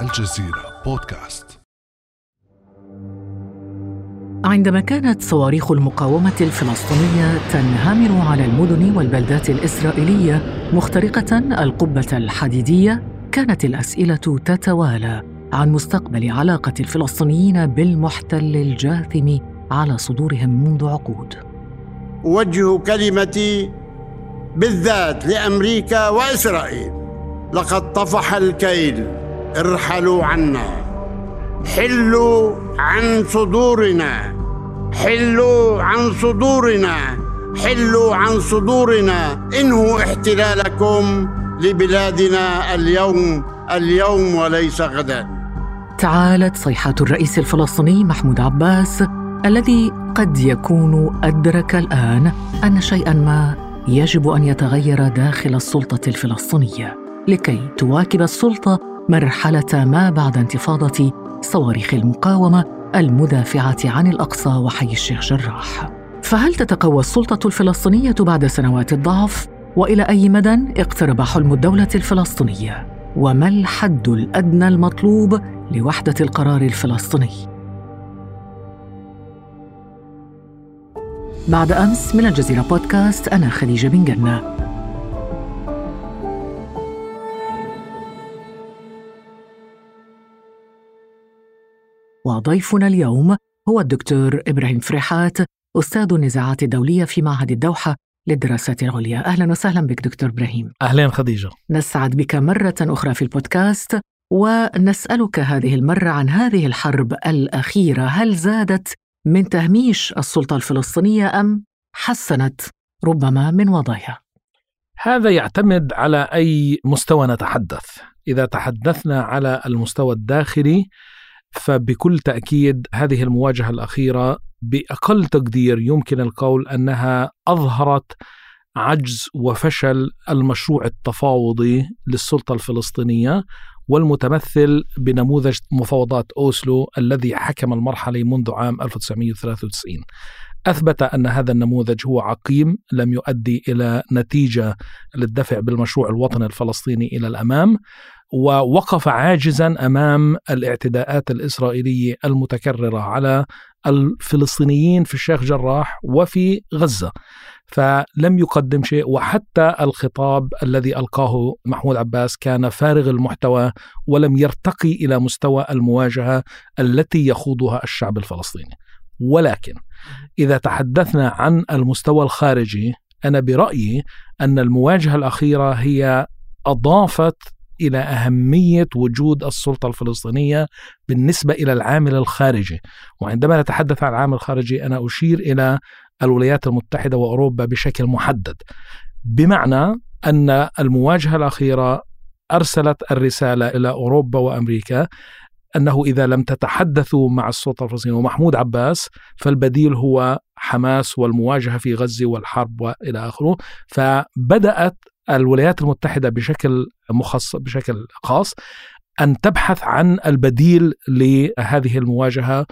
الجزيرة بودكاست. عندما كانت صواريخ المقاومة الفلسطينية تنهمر على المدن والبلدات الإسرائيلية مخترقة القبة الحديدية كانت الأسئلة تتوالى عن مستقبل علاقة الفلسطينيين بالمحتل الجاثم على صدورهم منذ عقود. أوجه كلمتي بالذات لأمريكا وإسرائيل. لقد طفح الكيل. ارحلوا عنا. حلوا عن صدورنا. حلوا عن صدورنا. حلوا عن صدورنا. انهوا احتلالكم لبلادنا اليوم. اليوم وليس غدا. تعالت صيحة الرئيس الفلسطيني محمود عباس الذي قد يكون أدرك الآن أن شيئا ما يجب أن يتغير داخل السلطة الفلسطينية لكي تواكب السلطة مرحلة ما بعد انتفاضة صواريخ المقاومة المدافعة عن الأقصى وحي الشيخ جراح فهل تتقوى السلطة الفلسطينية بعد سنوات الضعف؟ وإلى أي مدى اقترب حلم الدولة الفلسطينية؟ وما الحد الأدنى المطلوب لوحدة القرار الفلسطيني؟ بعد أمس من الجزيرة بودكاست أنا خديجة بن جنة وضيفنا اليوم هو الدكتور إبراهيم فريحات أستاذ النزاعات الدولية في معهد الدوحة للدراسات العليا. أهلا وسهلا بك دكتور إبراهيم. أهلا خديجة. نسعد بك مرة أخرى في البودكاست ونسألك هذه المرة عن هذه الحرب الأخيرة. هل زادت من تهميش السلطة الفلسطينية أم حسنت ربما من وضعها؟ هذا يعتمد على أي مستوى نتحدث. إذا تحدثنا على المستوى الداخلي فبكل تأكيد هذه المواجهة الأخيرة بأقل تقدير يمكن القول أنها أظهرت عجز وفشل المشروع التفاوضي للسلطة الفلسطينية والمتمثل بنموذج مفاوضات أوسلو الذي حكم المرحلة منذ عام 1993 أثبت أن هذا النموذج هو عقيم لم يؤدي إلى نتيجة للدفع بالمشروع الوطني الفلسطيني إلى الأمام. ووقف عاجزا أمام الاعتداءات الإسرائيلية المتكررة على الفلسطينيين في الشيخ جراح وفي غزة. فلم يقدم شيء وحتى الخطاب الذي ألقاه محمود عباس كان فارغ المحتوى ولم يرتقي إلى مستوى المواجهة التي يخوضها الشعب الفلسطيني. ولكن إذا تحدثنا عن المستوى الخارجي أنا برأيي أن المواجهة الأخيرة هي أضافت إلى أهمية وجود السلطة الفلسطينية بالنسبة إلى العامل الخارجي، وعندما نتحدث عن العامل الخارجي أنا أشير إلى الولايات المتحدة وأوروبا بشكل محدد. بمعنى أن المواجهة الأخيرة أرسلت الرسالة إلى أوروبا وأمريكا أنه إذا لم تتحدثوا مع السلطة الفلسطينية ومحمود عباس فالبديل هو حماس والمواجهة في غزة والحرب وإلى آخره فبدأت الولايات المتحدة بشكل مخصص بشكل خاص أن تبحث عن البديل لهذه المواجهة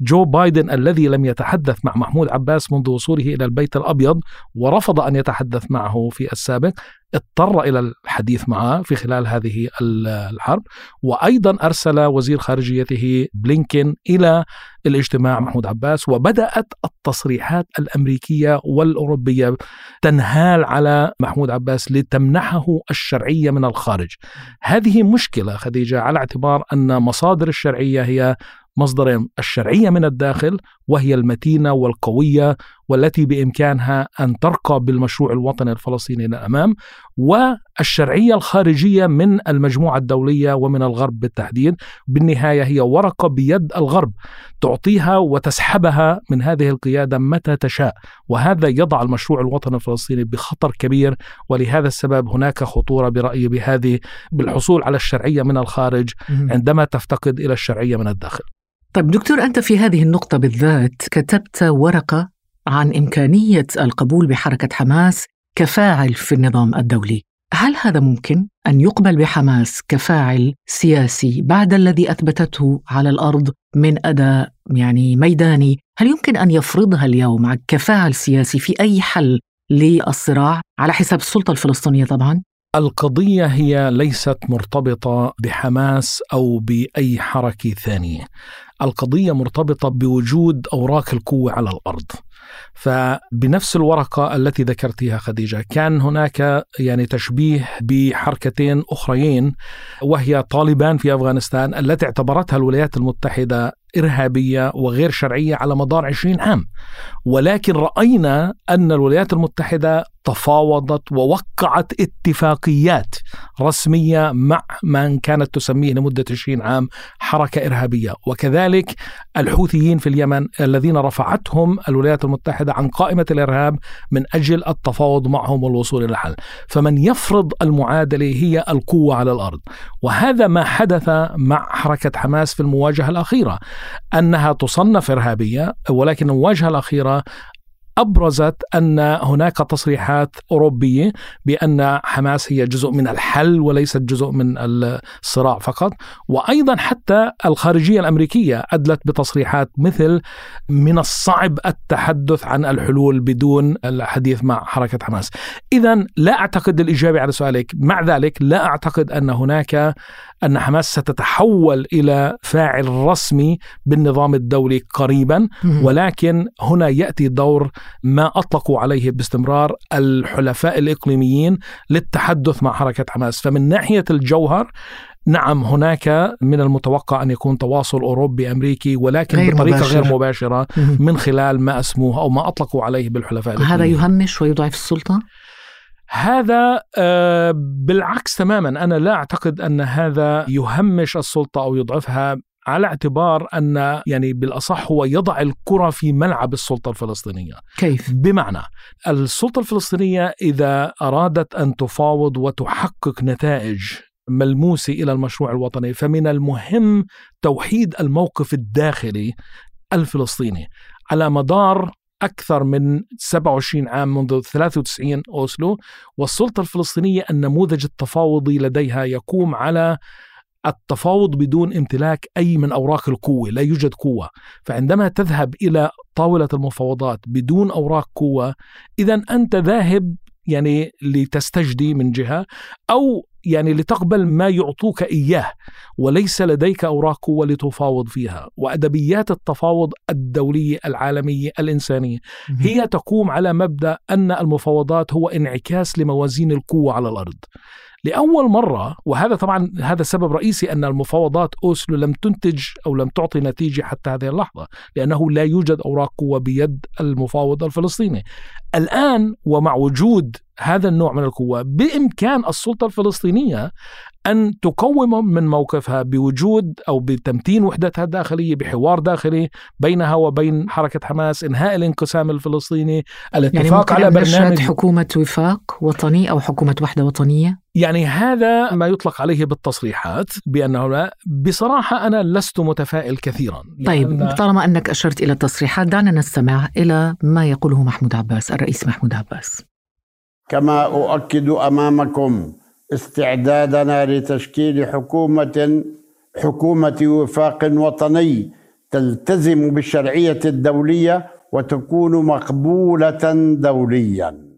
جو بايدن الذي لم يتحدث مع محمود عباس منذ وصوله إلى البيت الأبيض ورفض أن يتحدث معه في السابق اضطر إلى الحديث معه في خلال هذه الحرب وأيضا أرسل وزير خارجيته بلينكين إلى الاجتماع محمود عباس وبدأت التصريحات الأمريكية والأوروبية تنهال على محمود عباس لتمنحه الشرعية من الخارج. هذه مشكلة خديجة على اعتبار أن مصادر الشرعية هي مصدرين الشرعية من الداخل وهي المتينة والقوية والتي بإمكانها أن ترقى بالمشروع الوطني الفلسطيني إلى الامام والشرعية الخارجية من المجموعة الدولية ومن الغرب بالتحديد بالنهاية هي ورقة بيد الغرب تعطيها وتسحبها من هذه القيادة متى تشاء وهذا يضع المشروع الوطني الفلسطيني بخطر كبير ولهذا السبب هناك خطورة برأيي بهذه بالحصول على الشرعية من الخارج عندما تفتقد إلى الشرعية من الداخل. طيب دكتور أنت في هذه النقطة بالذات كتبت ورقة عن إمكانية القبول بحركة حماس كفاعل في النظام الدولي. هل هذا ممكن أن يقبل بحماس كفاعل سياسي بعد الذي أثبتته على الأرض من أداء يعني ميداني؟ هل يمكن أن يفرضها اليوم كفاعل سياسي في أي حل للصراع على حساب السلطة الفلسطينية طبعا؟ القضية هي ليست مرتبطة بحماس أو بأي حركة ثانية. القضية مرتبطة بوجود أوراق القوة على الأرض. فبنفس الورقة التي ذكرتها خديجة كان هناك يعني تشبيه بحركتين أخريين وهي طالبان في أفغانستان التي اعتبرتها الولايات المتحدة إرهابية وغير شرعية على مدار 20 عام. ولكن رأينا أن الولايات المتحدة تفاوضت ووقعت اتفاقيات رسمية مع من كانت تسميه لمدة 20 عام حركة إرهابية. وكذلك الحوثيين في اليمن الذين رفعتهم الولايات المتحدة عن قائمة الإرهاب من أجل التفاوض معهم والوصول إلى الحل. فمن يفرض المعادلة هي القوة على الأرض. وهذا ما حدث مع حركة حماس في المواجهة الأخيرة. أنها تصنف إرهابية ولكن المواجهة الأخيرة أبرزت أن هناك تصريحات أوروبية بأن حماس هي جزء من الحل وليست جزء من الصراع فقط، وأيضا حتى الخارجية الأمريكية أدلت بتصريحات مثل من الصعب التحدث عن الحلول بدون الحديث مع حركة حماس. اذا لا أعتقد الإجابة على سؤالك، مع ذلك لا أعتقد أن هناك أن حماس ستتحول إلى فاعل رسمي بالنظام الدولي قريبا ولكن هنا يأتي دور ما أطلقوا عليه باستمرار الحلفاء الإقليميين للتحدث مع حركة حماس فمن ناحية الجوهر نعم هناك من المتوقع أن يكون تواصل أوروبي أمريكي ولكن غير بطريقة مباشر. غير مباشرة من خلال ما أسموه أو ما أطلقوا عليه بالحلفاء هذا يهمش ويضعف السلطة؟ هذا آه، بالعكس تماما أنا لا أعتقد أن هذا يهمش السلطة أو يضعفها على اعتبار أن يعني بالأصح هو يضع الكرة في ملعب السلطة الفلسطينية. كيف؟ بمعنى السلطة الفلسطينية إذا أرادت أن تفاوض وتحقق نتائج ملموسة إلى المشروع الوطني فمن المهم توحيد الموقف الداخلي الفلسطيني على مدار أكثر من 27 عام منذ 93 أوسلو والسلطة الفلسطينية النموذج التفاوضي لديها يقوم على التفاوض بدون امتلاك أي من أوراق القوة لا يوجد قوة. فعندما تذهب إلى طاولة المفاوضات بدون أوراق قوة إذا أنت ذاهب يعني لتستجدي من جهة أو يعني لتقبل ما يعطوك إياه وليس لديك أوراق قوة لتفاوض فيها. وأدبيات التفاوض الدولية العالمية الإنسانية هي تقوم على مبدأ أن المفاوضات هو انعكاس لموازين القوة على الأرض. لأول مرة وهذا طبعا هذا سبب رئيسي أن المفاوضات أوسلو لم تنتج أو لم تعطي نتيجة حتى هذه اللحظة لأنه لا يوجد أوراق قوة بيد المفاوض الفلسطيني. الآن ومع وجود هذا النوع من القوة. بإمكان السلطة الفلسطينية أن تقوم من موقفها بوجود أو بتمتين وحدتها الداخلية بحوار داخلي بينها وبين حركة حماس إنهاء الانقسام الفلسطيني الاتفاق يعني على برنامج حكومة وفاق وطني أو حكومة وحدة وطنية؟ يعني هذا ما يطلق عليه بالتصريحات بأنه لا بصراحة أنا لست متفائل كثيرا. طيب طالما أنك أشرت إلى التصريحات دعنا نستمع إلى ما يقوله محمود عباس الرئيس محمود عباس. كما أؤكد أمامكم استعدادنا لتشكيل حكومة حكومة وفاق وطني تلتزم بالشرعية الدولية وتكون مقبولة دوليا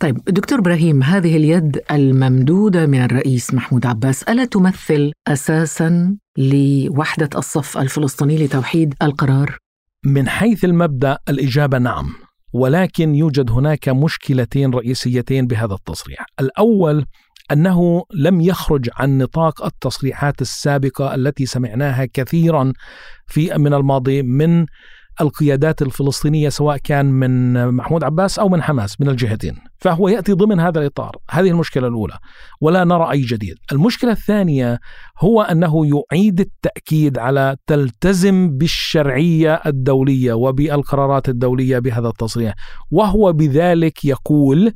طيب دكتور إبراهيم هذه اليد الممدودة من الرئيس محمود عباس ألا تمثل أساسا لوحدة الصف الفلسطيني لتوحيد القرار؟ من حيث المبدأ الإجابة نعم ولكن يوجد هناك مشكلتين رئيسيتين بهذا التصريح. الأول أنه لم يخرج عن نطاق التصريحات السابقة التي سمعناها كثيرا في من الماضي من القيادات الفلسطينية سواء كان من محمود عباس أو من حماس من الجهتين. فهو يأتي ضمن هذا الإطار هذه المشكلة الأولى ولا نرى أي جديد. المشكلة الثانية هو أنه يعيد التأكيد على تلتزم بالشرعية الدولية وبالقرارات الدولية بهذا التصريح وهو بذلك يقول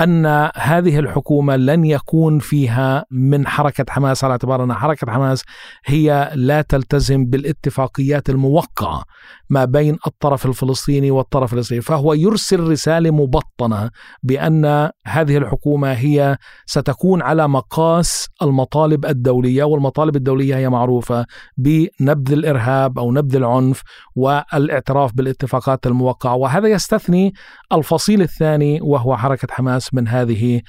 أن هذه الحكومة لن يكون فيها من حركة حماس على اعتبار أن حركة حماس هي لا تلتزم بالاتفاقيات الموقعة ما بين الطرف الفلسطيني والطرف الإسرائيلي، فهو يرسل رسالة مبطنة بان هذه الحكومة هي ستكون على مقاس المطالب الدولية والمطالب الدولية هي معروفة بنبذ الإرهاب أو نبذ العنف والإعتراف بالاتفاقات الموقعة، وهذا يستثني الفصيل الثاني وهو حركة حماس من هذه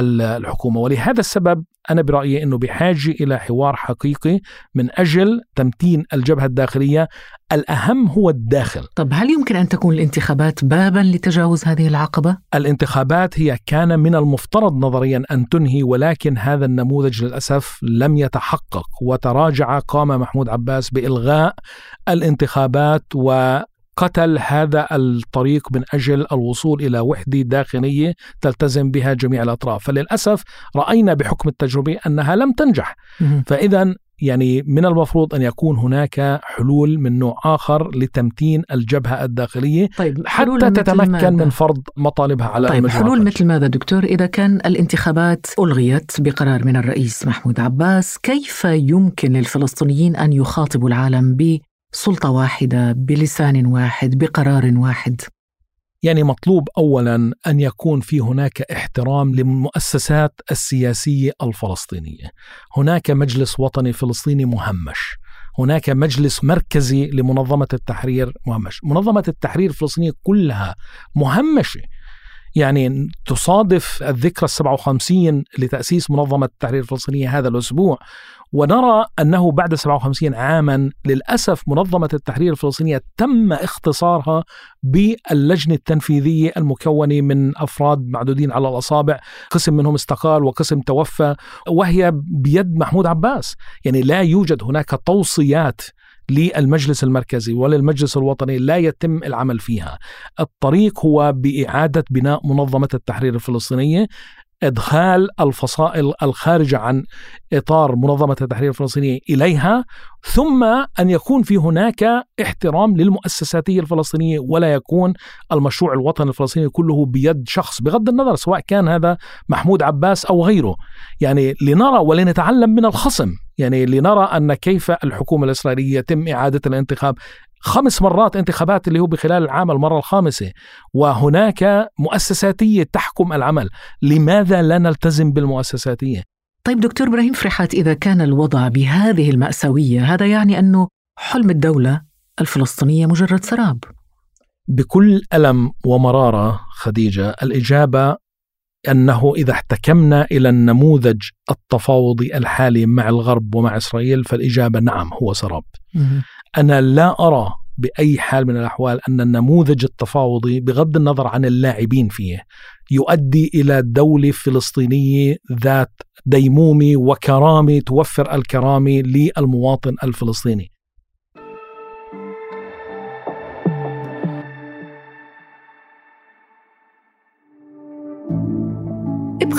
الحكومة. ولهذا السبب أنا برأيي إنه بحاجة إلى حوار حقيقي من أجل تمتين الجبهة الداخلية. الأهم هو الداخل. طب هل يمكن أن تكون الانتخابات بابا لتجاوز هذه العقبة؟ الانتخابات هي كان من المفترض نظريا أن تنهي ولكن هذا النموذج للأسف لم يتحقق. وتراجع قام محمود عباس بإلغاء الانتخابات و قتل هذا الطريق من أجل الوصول إلى وحدة داخلية تلتزم بها جميع الأطراف، فللأسف رأينا بحكم التجربة أنها لم تنجح، فاذا يعني من المفروض أن يكون هناك حلول من نوع آخر لتمتين الجبهة الداخلية طيب حتى تتمكن من فرض مطالبها على طيب حلول مثل ماذا دكتور؟ إذا كان الانتخابات ألغيت بقرار من الرئيس محمود عباس كيف يمكن للفلسطينيين أن يخاطبوا العالم سلطة واحدة بلسان واحد بقرار واحد يعني مطلوب اولا أن يكون في هناك احترام للمؤسسات السياسية الفلسطينية. هناك مجلس وطني فلسطيني مهمش. هناك مجلس مركزي لمنظمة التحرير مهمش. منظمة التحرير الفلسطينية كلها مهمشة. يعني تصادف الذكرى السبعة وخمسين لتأسيس منظمة التحرير الفلسطينية هذا الأسبوع. ونرى أنه بعد 57 عاما للأسف منظمة التحرير الفلسطينية تم اختصارها باللجنة التنفيذية المكونة من أفراد معدودين على الأصابع. قسم منهم استقال وقسم توفى وهي بيد محمود عباس. يعني لا يوجد هناك توصيات للمجلس المركزي وللمجلس الوطني لا يتم العمل فيها. الطريق هو بإعادة بناء منظمة التحرير الفلسطينية إدخال الفصائل الخارجة عن إطار منظمة التحرير الفلسطينية إليها ثم أن يكون في هناك احترام للمؤسساتية الفلسطينية ولا يكون المشروع الوطني الفلسطيني كله بيد شخص بغض النظر سواء كان هذا محمود عباس أو غيره. يعني لنرى ولنتعلم من الخصم. يعني لنرى أن كيف الحكومة الإسرائيلية يتم إعادة الانتخاب خمس مرات انتخابات اللي هو بخلال العام المرة الخامسة وهناك مؤسساتية تحكم العمل لماذا لا نلتزم بالمؤسساتية؟ طيب دكتور إبراهيم فرحات إذا كان الوضع بهذه المأساوية هذا يعني أنه حلم الدولة الفلسطينية مجرد سراب بكل ألم ومرارة خديجة الإجابة أنه إذا احتكمنا إلى النموذج التفاوضي الحالي مع الغرب ومع إسرائيل فالإجابة نعم هو سراب. أنا لا أرى بأي حال من الأحوال أن النموذج التفاوضي بغض النظر عن اللاعبين فيه يؤدي إلى دولة فلسطينية ذات ديمومة وكرامة توفر الكرامة للمواطن الفلسطيني.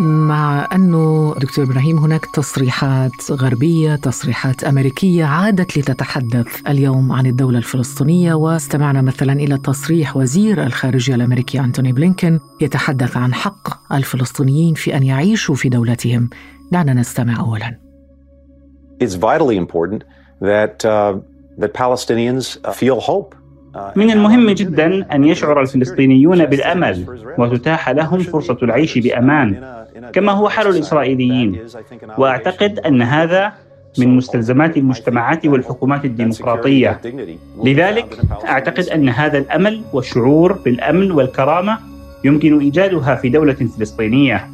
مع أنه دكتور إبراهيم هناك تصريحات غربية تصريحات أمريكية عادت لتتحدث اليوم عن الدولة الفلسطينية. واستمعنا مثلا إلى تصريح وزير الخارجية الأمريكي أنتوني بلينكن يتحدث عن حق الفلسطينيين في أن يعيشوا في دولتهم. دعنا نستمع أولا. It's vitally important that, uh, that Palestinians feel hope. من المهم جدا أن يشعر الفلسطينيون بالأمل وتتاح لهم فرصة العيش بأمان. كما هو حال الإسرائيليين. وأعتقد أن هذا من مستلزمات المجتمعات والحكومات الديمقراطية. لذلك أعتقد أن هذا الأمل والشعور بالأمن والكرامة يمكن إيجادها في دولة فلسطينية.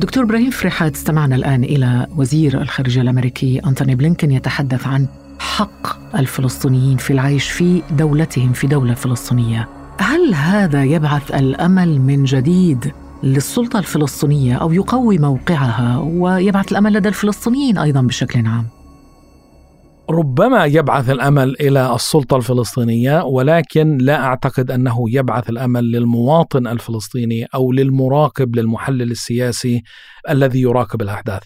دكتور إبراهيم فرحات استمعنا الآن إلى وزير الخارجية الأمريكي أنتوني بلينكن يتحدث عن حق الفلسطينيين في العيش في دولتهم في دولة فلسطينية. هل هذا يبعث الأمل من جديد؟ للسلطة الفلسطينية أو يقوي موقعها ويبعث الأمل لدى الفلسطينيين أيضا بشكل عام ربما يبعث الأمل إلى السلطة الفلسطينية ولكن لا أعتقد أنه يبعث الأمل للمواطن الفلسطيني أو للمراقب للمحلل السياسي الذي يراقب الأحداث.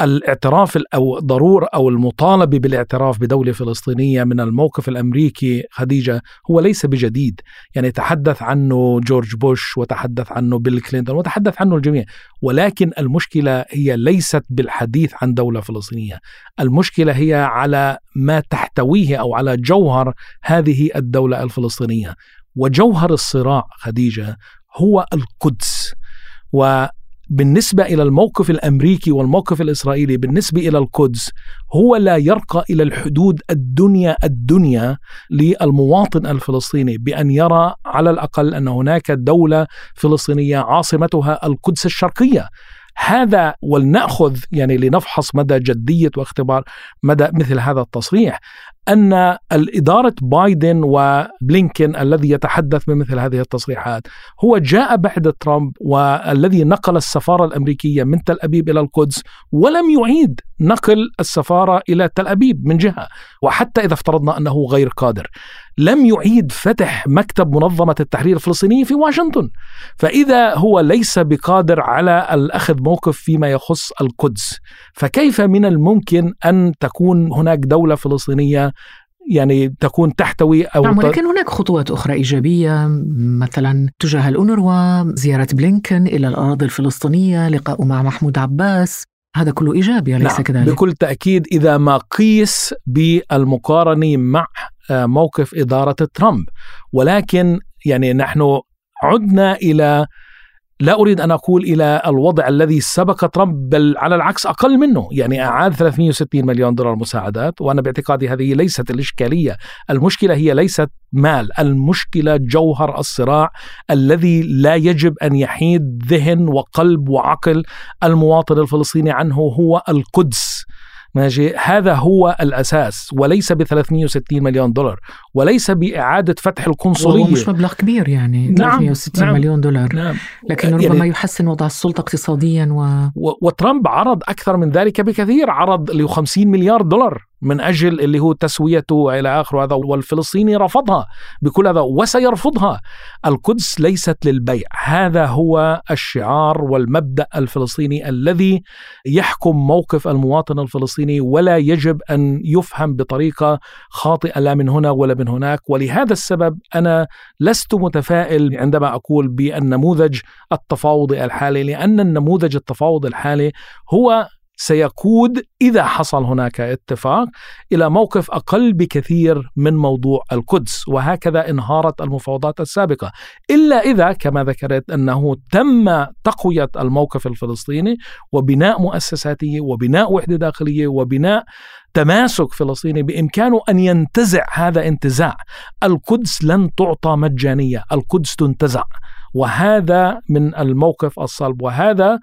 الاعتراف أو ضرور أو المطالبه بالاعتراف بدولة فلسطينية من الموقف الأمريكي خديجة هو ليس بجديد، يعني تحدث عنه جورج بوش وتحدث عنه بيل كلينتون وتحدث عنه الجميع، ولكن المشكلة هي ليست بالحديث عن دولة فلسطينية، المشكلة هي على ما تحتويه أو على جوهر هذه الدولة الفلسطينية، وجوهر الصراع خديجة هو القدس. و بالنسبة إلى الموقف الأمريكي والموقف الإسرائيلي بالنسبة إلى القدس هو لا يرقى إلى الحدود الدنيا الدنيا للمواطن الفلسطيني بأن يرى على الأقل أن هناك دولة فلسطينية عاصمتها القدس الشرقية. هذا ولنأخذ يعني لنفحص مدى جدية واختبار مدى مثل هذا التصريح. أن الإدارة بايدن وبلينكن الذي يتحدث بمثل هذه التصريحات هو جاء بعد ترامب والذي نقل السفارة الأمريكية من تل أبيب إلى القدس ولم يعيد نقل السفارة إلى تل أبيب من جهة وحتى إذا افترضنا أنه غير قادر. لم يعيد فتح مكتب منظمة التحرير الفلسطينيه في واشنطن. فإذا هو ليس بقادر على الأخذ موقف فيما يخص القدس فكيف من الممكن أن تكون هناك دولة فلسطينية يعني تكون تحتوي أو نعم ولكن هناك خطوات أخرى إيجابية مثلا تجاه الأونروا زيارة بلينكن إلى الأراضي الفلسطينية لقاء مع محمود عباس هذا كله إيجابي أليس نعم كذلك؟ بكل تأكيد إذا ما قيس بالمقارنة مع آه، موقف إدارة ترامب ولكن يعني نحن عدنا إلى لا أريد أن أقول إلى الوضع الذي سبق ترامب بل على العكس أقل منه. يعني أعاد 360 مليون دولار مساعدات وأنا باعتقادي هذه ليست الإشكالية. المشكلة هي ليست مال المشكلة جوهر الصراع الذي لا يجب أن يحيد ذهن وقلب وعقل المواطن الفلسطيني عنه هو القدس. ماشي؟ هذا هو الأساس وليس ب 360 مليون دولار وليس بإعادة فتح القنصلية. مش مبلغ كبير يعني نعم 360 نعم. مليون دولار. نعم. لكن ربما يعني يحسن وضع السلطة اقتصاديا و... و... وترامب عرض أكثر من ذلك بكثير عرض ل 50 مليار دولار. من أجل اللي هو تسويته إلى آخره. هذا والفلسطيني رفضها بكل هذا وسيرفضها. القدس ليست للبيع. هذا هو الشعار والمبدأ الفلسطيني الذي يحكم موقف المواطن الفلسطيني ولا يجب أن يفهم بطريقة خاطئة لا من هنا ولا من هناك. ولهذا السبب أنا لست متفائل عندما أقول بالنموذج التفاوضي الحالي لأن النموذج التفاوضي الحالي هو سيقود إذا حصل هناك اتفاق إلى موقف أقل بكثير من موضوع القدس وهكذا انهارت المفاوضات السابقة. إلا إذا كما ذكرت أنه تم تقوية الموقف الفلسطيني وبناء مؤسساته وبناء وحدة داخلية وبناء تماسك فلسطيني بإمكانه أن ينتزع هذا انتزاع. القدس لن تعطى مجانية القدس تنتزع. وهذا من الموقف الصلب. وهذا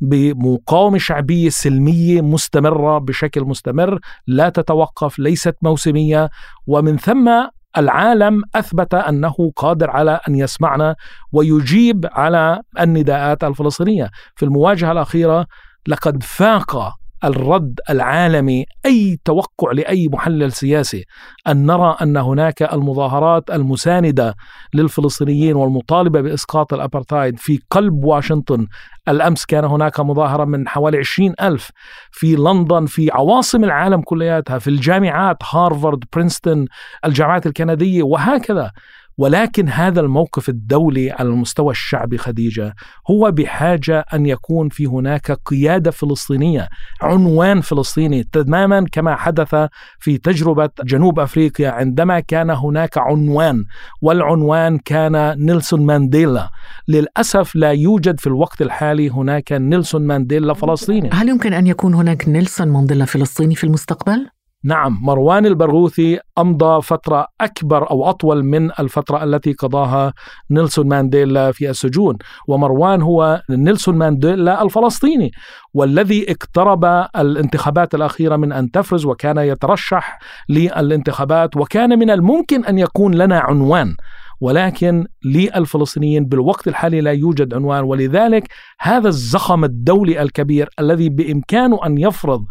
بمقاومة شعبية سلمية مستمرة بشكل مستمر لا تتوقف ليست موسمية. ومن ثم العالم أثبت أنه قادر على أن يسمعنا ويجيب على النداءات الفلسطينية. في المواجهة الأخيرة لقد فاق الرد العالمي أي توقع لأي محلل سياسي أن نرى أن هناك المظاهرات المساندة للفلسطينيين والمطالبة بإسقاط الأبرتايد في قلب واشنطن. الأمس كان هناك مظاهرة من حوالي 20 ألف في لندن في عواصم العالم كلياتها في الجامعات هارفارد برينستون الجامعات الكندية وهكذا. ولكن هذا الموقف الدولي على المستوى الشعبي خديجة هو بحاجة أن يكون في هناك قيادة فلسطينية، عنوان فلسطيني تماما كما حدث في تجربة جنوب أفريقيا عندما كان هناك عنوان والعنوان كان نيلسون مانديلا، للأسف لا يوجد في الوقت الحالي هناك نيلسون مانديلا فلسطيني. هل يمكن أن يكون هناك نيلسون مانديلا فلسطيني في المستقبل؟ نعم مروان البرغوثي أمضى فترة أكبر أو أطول من الفترة التي قضاها نيلسون مانديلا في السجون ومروان هو نيلسون مانديلا الفلسطيني والذي اقترب الانتخابات الأخيرة من أن تفرز وكان يترشح للانتخابات وكان من الممكن أن يكون لنا عنوان. ولكن للفلسطينيين بالوقت الحالي لا يوجد عنوان. ولذلك هذا الزخم الدولي الكبير الذي بامكانه أن يفرض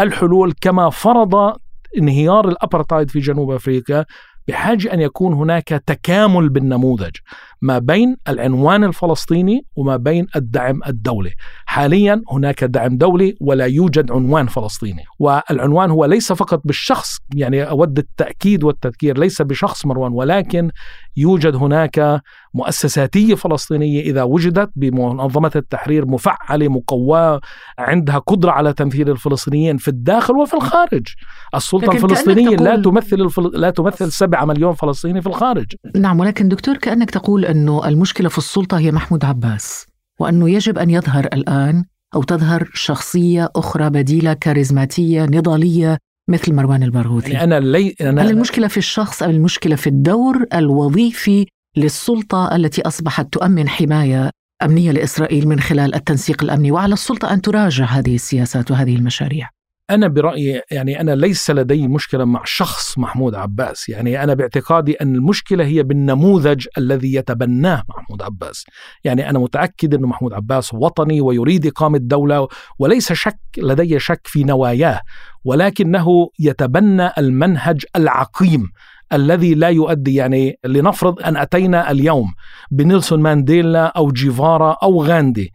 الحلول كما فرض انهيار الأبرتايد في جنوب أفريقيا بحاجة أن يكون هناك تكامل بالنموذج. ما بين العنوان الفلسطيني وما بين الدعم الدولي. حاليا هناك دعم دولي ولا يوجد عنوان فلسطيني، والعنوان هو ليس فقط بالشخص، يعني أود التأكيد والتذكير ليس بشخص مروان ولكن يوجد هناك مؤسساتيه فلسطينية إذا وجدت بمنظمة التحرير مفعلة مقواه عندها قدرة على تمثيل الفلسطينيين في الداخل وفي الخارج. السلطة الفلسطينية لا تمثل الفل... لا تمثل 7 مليون فلسطيني في الخارج. نعم ولكن دكتور كأنك تقول أنه المشكلة في السلطة هي محمود عباس وأنه يجب أن يظهر الآن أو تظهر شخصية أخرى بديلة كاريزماتية نضالية مثل مروان البرغوثي. يعني أنا لي أنا هل المشكلة في الشخص أم المشكلة في الدور الوظيفي للسلطة التي أصبحت تؤمن حماية أمنية لإسرائيل من خلال التنسيق الأمني؟ وعلى السلطة أن تراجع هذه السياسات وهذه المشاريع. أنا برأيي يعني أنا ليس لدي مشكلة مع شخص محمود عباس. يعني أنا باعتقادي أن المشكلة هي بالنموذج الذي يتبناه محمود عباس. يعني أنا متأكد أن محمود عباس وطني ويريد إقامة دولة وليس شك لدي شك في نواياه ولكنه يتبنى المنهج العقيم الذي لا يؤدي. يعني لنفرض أن أتينا اليوم بنيلسون مانديلا أو جيفارا أو غاندي.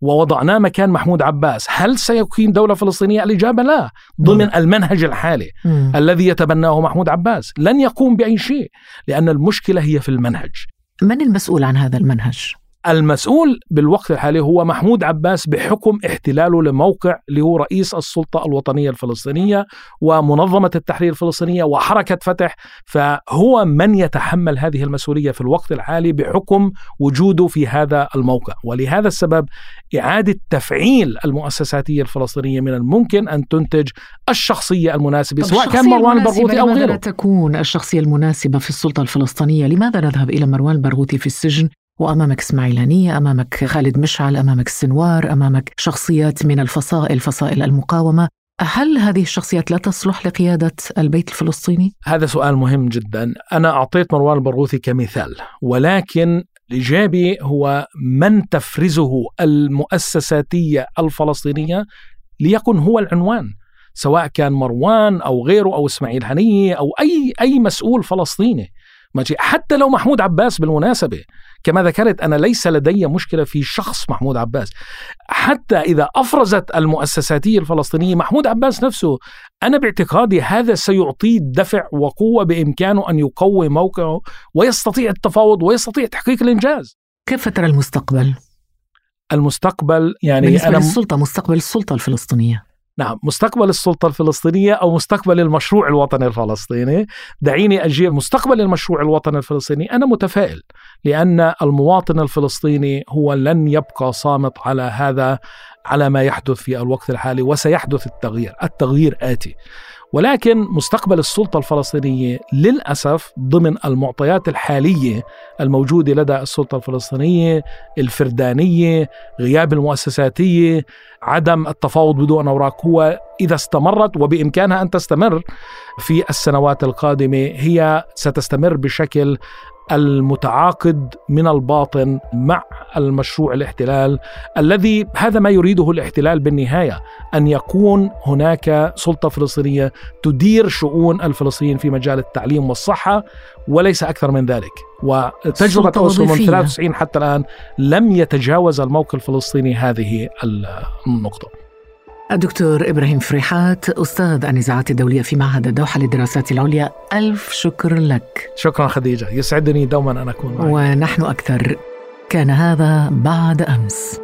ووضعناه مكان محمود عباس هل سيقيم دولة فلسطينية؟ الإجابة لا ضمن المنهج الحالي مم. الذي يتبناه محمود عباس لن يقوم بأي شيء لأن المشكلة هي في المنهج من المسؤول عن هذا المنهج؟ المسؤول بالوقت الحالي هو محمود عباس بحكم احتلاله لموقع اللي هو رئيس السلطة الوطنية الفلسطينية ومنظمة التحرير الفلسطينية وحركة فتح. فهو من يتحمل هذه المسؤولية في الوقت الحالي بحكم وجوده في هذا الموقع. ولهذا السبب إعادة تفعيل المؤسساتية الفلسطينية من الممكن أن تنتج الشخصية المناسبة سواء كان مروان البرغوثي أو غيره. تكون الشخصية المناسبة في السلطة الفلسطينية؟ لماذا نذهب إلى مروان البرغوثي في السجن؟ وأمامك إسماعيل هنية أمامك خالد مشعل أمامك السنوار أمامك شخصيات من الفصائل فصائل المقاومة. هل هذه الشخصيات لا تصلح لقيادة البيت الفلسطيني؟ هذا سؤال مهم جدا. أنا أعطيت مروان البرغوثي كمثال ولكن الإيجابي هو من تفرزه المؤسساتية الفلسطينية ليكن هو العنوان سواء كان مروان أو غيره أو إسماعيل هنية أو أي أي مسؤول فلسطيني. حتى لو محمود عباس بالمناسبة كما ذكرت أنا ليس لدي مشكلة في شخص محمود عباس. حتى إذا أفرزت المؤسساتية الفلسطينية محمود عباس نفسه أنا باعتقادي هذا سيعطيه دفع وقوة بإمكانه أن يقوي موقعه ويستطيع التفاوض ويستطيع تحقيق الإنجاز. كيف ترى المستقبل؟ المستقبل يعني بالنسبة أنا للسلطة مستقبل السلطة الفلسطينية. نعم مستقبل السلطة الفلسطينية أو مستقبل المشروع الوطني الفلسطيني. دعيني أجيب مستقبل المشروع الوطني الفلسطيني. أنا متفائل لأن المواطن الفلسطيني هو لن يبقى صامت على هذا على ما يحدث في الوقت الحالي وسيحدث التغيير. التغيير آتي. ولكن مستقبل السلطة الفلسطينية للأسف ضمن المعطيات الحالية الموجودة لدى السلطة الفلسطينية الفردانية غياب المؤسساتية عدم التفاوض بدون أوراق هو إذا استمرت وبإمكانها أن تستمر في السنوات القادمة هي ستستمر بشكل المتعاقد من الباطن مع المشروع الاحتلال الذي هذا ما يريده الاحتلال بالنهاية أن يكون هناك سلطة فلسطينية تدير شؤون الفلسطينيين في مجال التعليم والصحة وليس أكثر من ذلك وتجربة أوسلو من وظيفية. 93 حتى الآن لم يتجاوز الموقف الفلسطيني هذه النقطة الدكتور إبراهيم فريحات أستاذ النزاعات الدولية في معهد الدوحة للدراسات العليا. ألف شكر لك. شكرا خديجة. يسعدني دوما أن أكون معك. ونحن أكثر. كان هذا بعد أمس.